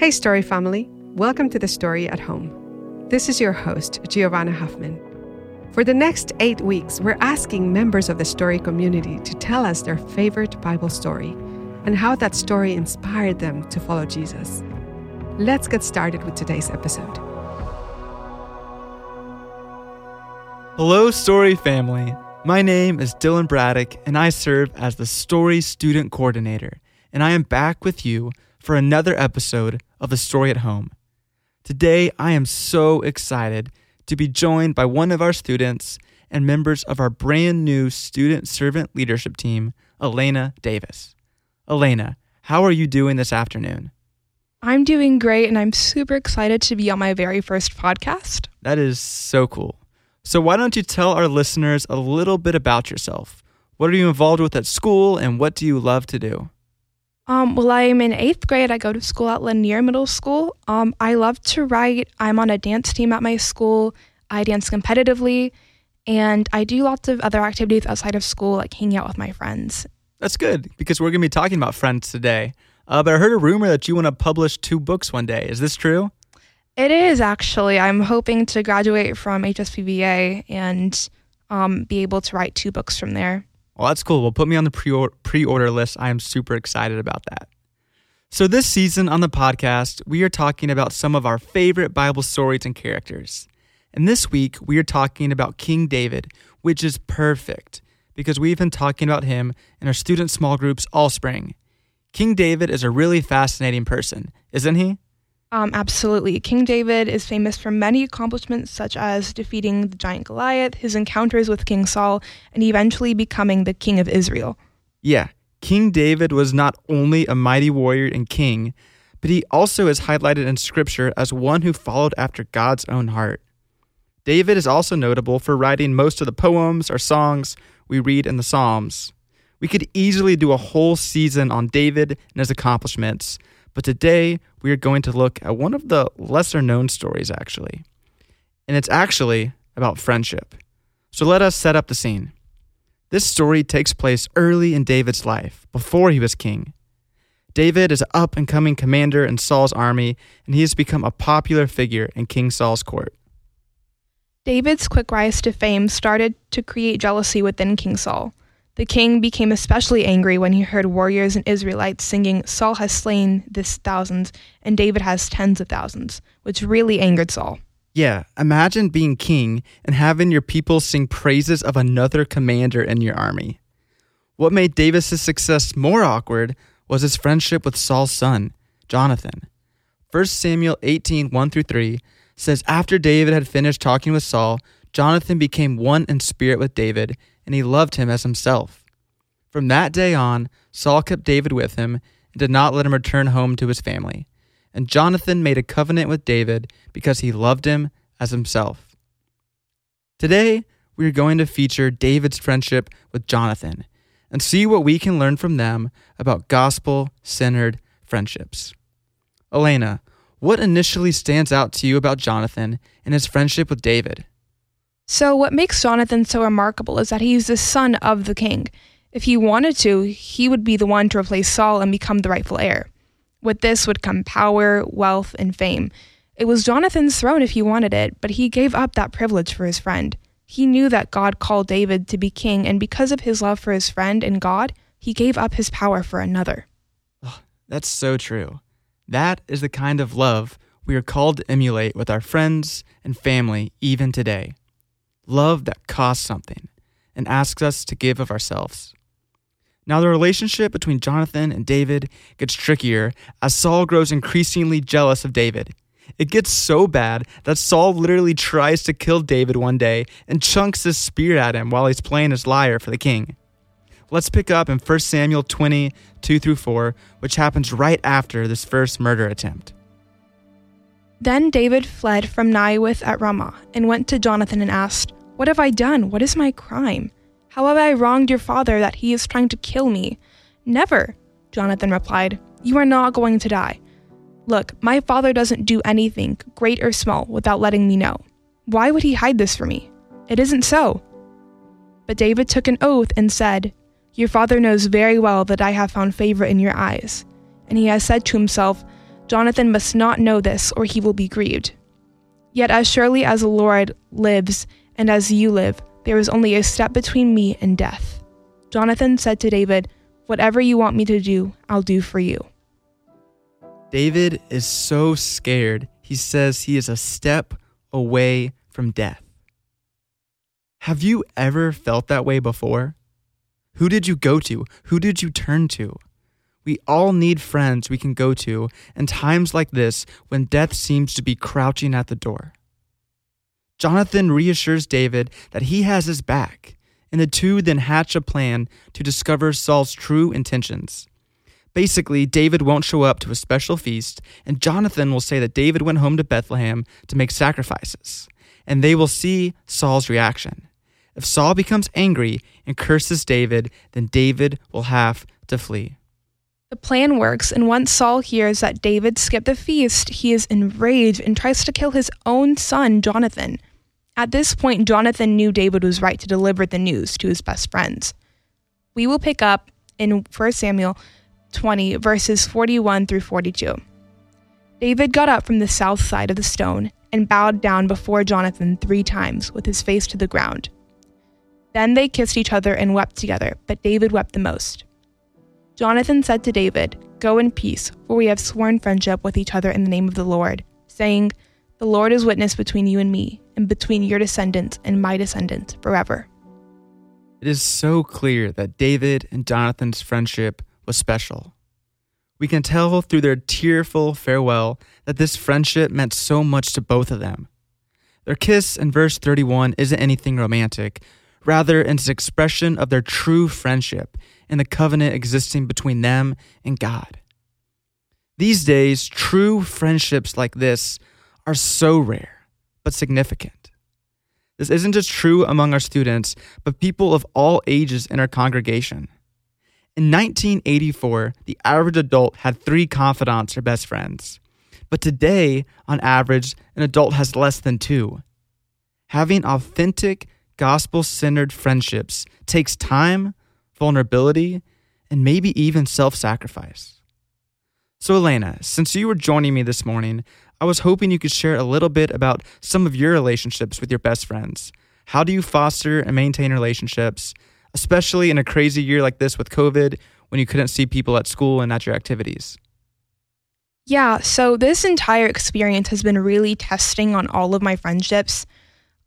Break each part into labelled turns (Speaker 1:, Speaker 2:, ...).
Speaker 1: Hey, story family. Welcome to the story at home. This is your host, Giovanna Huffman. For the next eight weeks, we're asking members of the story community to tell us their favorite Bible story and how that story inspired them to follow Jesus. Let's get started with today's episode.
Speaker 2: Hello, Story family. My name is Dilan Braddock, and I serve as the Story Student Coordinator, and I am back with you for another episode of The Story at Home. Today, I am so excited to be joined by one of our students and members of our brand new student servant leadership team, Alayna Davis. Alayna, how are you doing this afternoon?
Speaker 3: I'm doing great, and I'm super excited to be on my very first podcast.
Speaker 2: That is so cool. So, why don't you tell our listeners a little bit about yourself? What are you involved with at school, and what do you love to do?
Speaker 3: Um, well, I'm in eighth grade. I go to school at Lanier Middle School. Um, I love to write. I'm on a dance team at my school. I dance competitively, and I do lots of other activities outside of school, like hanging out with my friends.
Speaker 2: That's good because we're going to be talking about friends today. Uh, but I heard a rumor that you want to publish two books one day. Is this true?
Speaker 3: It is actually. I'm hoping to graduate from HSPVA and um, be able to write two books from there.
Speaker 2: Well, that's cool. Well, put me on the pre order list. I am super excited about that. So, this season on the podcast, we are talking about some of our favorite Bible stories and characters. And this week, we are talking about King David, which is perfect because we've been talking about him in our student small groups all spring. King David is a really fascinating person, isn't he?
Speaker 3: Um, absolutely. King David is famous for many accomplishments, such as defeating the giant Goliath, his encounters with King Saul, and eventually becoming the king of Israel.
Speaker 2: Yeah, King David was not only a mighty warrior and king, but he also is highlighted in Scripture as one who followed after God's own heart. David is also notable for writing most of the poems or songs we read in the Psalms. We could easily do a whole season on David and his accomplishments, but today we are going to look at one of the lesser known stories, actually. And it's actually about friendship. So let us set up the scene. This story takes place early in David's life, before he was king. David is an up and coming commander in Saul's army, and he has become a popular figure in King Saul's court.
Speaker 3: David's quick rise to fame started to create jealousy within King Saul. The king became especially angry when he heard warriors and Israelites singing, Saul has slain this thousands, and David has tens of thousands, which really angered Saul.
Speaker 2: Yeah, imagine being king and having your people sing praises of another commander in your army. What made David's success more awkward was his friendship with Saul's son, Jonathan. 1 Samuel 18 1 through 3 says, After David had finished talking with Saul, Jonathan became one in spirit with David and he loved him as himself. From that day on, Saul kept David with him and did not let him return home to his family. And Jonathan made a covenant with David because he loved him as himself. Today, we are going to feature David's friendship with Jonathan and see what we can learn from them about gospel centered friendships. Alayna, what initially stands out to you about Jonathan and his friendship with David?
Speaker 3: So, what makes Jonathan so remarkable is that he's the son of the king. If he wanted to, he would be the one to replace Saul and become the rightful heir. With this would come power, wealth, and fame. It was Jonathan's throne if he wanted it, but he gave up that privilege for his friend. He knew that God called David to be king, and because of his love for his friend and God, he gave up his power for another.
Speaker 2: Oh, that's so true. That is the kind of love we are called to emulate with our friends and family even today love that costs something and asks us to give of ourselves. Now, the relationship between Jonathan and David gets trickier as Saul grows increasingly jealous of David. It gets so bad that Saul literally tries to kill David one day and chunks his spear at him while he's playing his lyre for the king. Let's pick up in 1 Samuel 20, 2 through 4, which happens right after this first murder attempt.
Speaker 3: Then David fled from Naioth at Ramah and went to Jonathan and asked, what have I done? What is my crime? How have I wronged your father that he is trying to kill me? Never, Jonathan replied. You are not going to die. Look, my father doesn't do anything, great or small, without letting me know. Why would he hide this from me? It isn't so. But David took an oath and said, Your father knows very well that I have found favor in your eyes. And he has said to himself, Jonathan must not know this, or he will be grieved. Yet as surely as the Lord lives, and as you live, there is only a step between me and death. Jonathan said to David, Whatever you want me to do, I'll do for you.
Speaker 2: David is so scared, he says he is a step away from death. Have you ever felt that way before? Who did you go to? Who did you turn to? We all need friends we can go to in times like this when death seems to be crouching at the door. Jonathan reassures David that he has his back, and the two then hatch a plan to discover Saul's true intentions. Basically, David won't show up to a special feast, and Jonathan will say that David went home to Bethlehem to make sacrifices, and they will see Saul's reaction. If Saul becomes angry and curses David, then David will have to flee.
Speaker 3: The plan works, and once Saul hears that David skipped the feast, he is enraged and tries to kill his own son, Jonathan. At this point, Jonathan knew David was right to deliver the news to his best friends. We will pick up in 1 Samuel 20, verses 41 through 42. David got up from the south side of the stone and bowed down before Jonathan three times with his face to the ground. Then they kissed each other and wept together, but David wept the most. Jonathan said to David, Go in peace, for we have sworn friendship with each other in the name of the Lord, saying, The Lord is witness between you and me, and between your descendants and my descendants forever.
Speaker 2: It is so clear that David and Jonathan's friendship was special. We can tell through their tearful farewell that this friendship meant so much to both of them. Their kiss in verse 31 isn't anything romantic, rather, it's an expression of their true friendship and the covenant existing between them and God. These days, true friendships like this are so rare, but significant. This isn't just true among our students, but people of all ages in our congregation. In 1984, the average adult had three confidants or best friends. But today, on average, an adult has less than two. Having authentic, gospel centered friendships takes time, vulnerability, and maybe even self sacrifice. So, Alayna, since you were joining me this morning, I was hoping you could share a little bit about some of your relationships with your best friends. How do you foster and maintain relationships, especially in a crazy year like this with COVID when you couldn't see people at school and at your activities?
Speaker 3: Yeah, so this entire experience has been really testing on all of my friendships.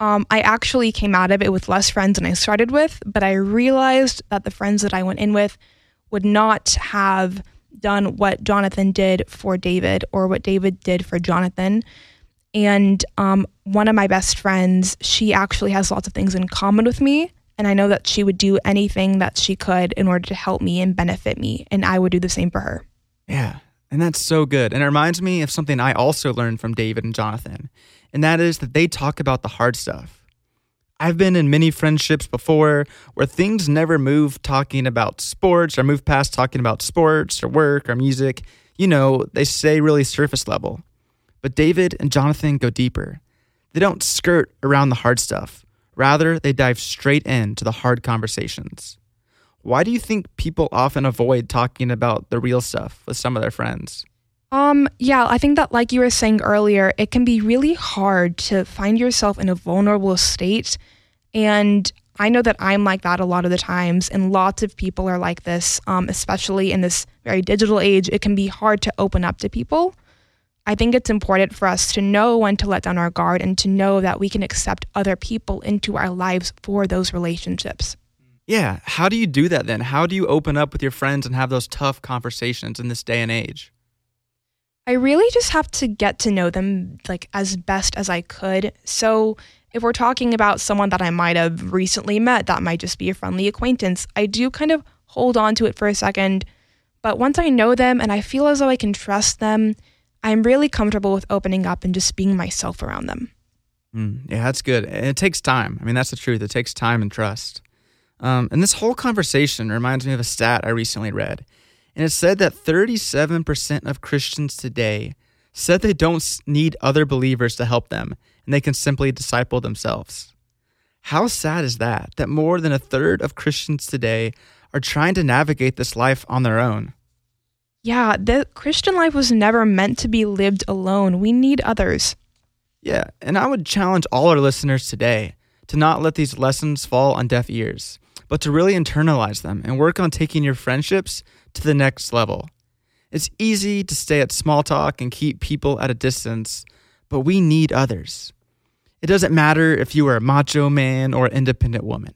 Speaker 3: Um, I actually came out of it with less friends than I started with, but I realized that the friends that I went in with would not have done what Jonathan did for David or what David did for Jonathan. And um, one of my best friends, she actually has lots of things in common with me. And I know that she would do anything that she could in order to help me and benefit me. And I would do the same for her.
Speaker 2: Yeah. And that's so good. And it reminds me of something I also learned from David and Jonathan and that is that they talk about the hard stuff. I've been in many friendships before where things never move talking about sports or move past talking about sports or work or music. You know, they stay really surface level. But David and Jonathan go deeper. They don't skirt around the hard stuff. Rather, they dive straight into the hard conversations. Why do you think people often avoid talking about the real stuff with some of their friends?
Speaker 3: Um, yeah, I think that, like you were saying earlier, it can be really hard to find yourself in a vulnerable state. And I know that I'm like that a lot of the times, and lots of people are like this, um, especially in this very digital age. It can be hard to open up to people. I think it's important for us to know when to let down our guard and to know that we can accept other people into our lives for those relationships.
Speaker 2: Yeah. How do you do that then? How do you open up with your friends and have those tough conversations in this day and age?
Speaker 3: I really just have to get to know them like as best as I could. So if we're talking about someone that I might have recently met, that might just be a friendly acquaintance. I do kind of hold on to it for a second, but once I know them and I feel as though I can trust them, I'm really comfortable with opening up and just being myself around them.
Speaker 2: Mm, yeah, that's good. And it takes time. I mean, that's the truth. It takes time and trust. Um, and this whole conversation reminds me of a stat I recently read. And it said that 37% of Christians today said they don't need other believers to help them and they can simply disciple themselves. How sad is that? That more than a third of Christians today are trying to navigate this life on their own.
Speaker 3: Yeah, the Christian life was never meant to be lived alone. We need others.
Speaker 2: Yeah, and I would challenge all our listeners today to not let these lessons fall on deaf ears, but to really internalize them and work on taking your friendships to the next level. It's easy to stay at small talk and keep people at a distance, but we need others. It doesn't matter if you are a macho man or independent woman.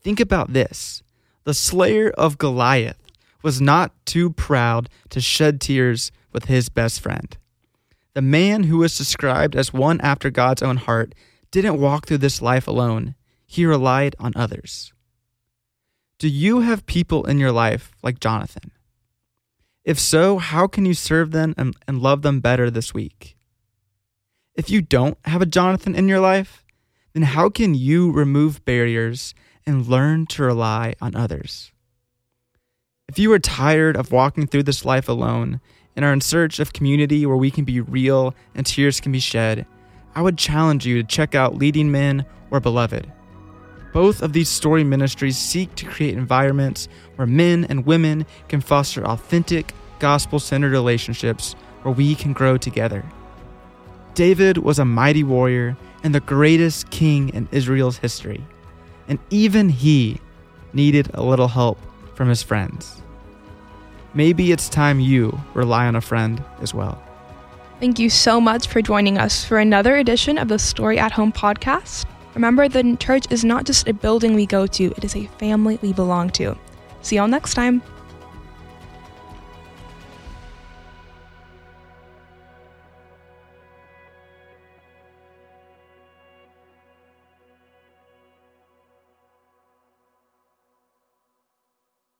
Speaker 2: Think about this the slayer of Goliath was not too proud to shed tears with his best friend. The man who was described as one after God's own heart didn't walk through this life alone, he relied on others. Do you have people in your life like Jonathan? If so, how can you serve them and, and love them better this week? If you don't have a Jonathan in your life, then how can you remove barriers and learn to rely on others? If you are tired of walking through this life alone and are in search of community where we can be real and tears can be shed, I would challenge you to check out Leading Men or Beloved. Both of these story ministries seek to create environments where men and women can foster authentic, gospel centered relationships where we can grow together. David was a mighty warrior and the greatest king in Israel's history, and even he needed a little help from his friends. Maybe it's time you rely on a friend as well.
Speaker 3: Thank you so much for joining us for another edition of the Story at Home podcast. Remember, the church is not just a building we go to, it is a family we belong to. See y'all next time.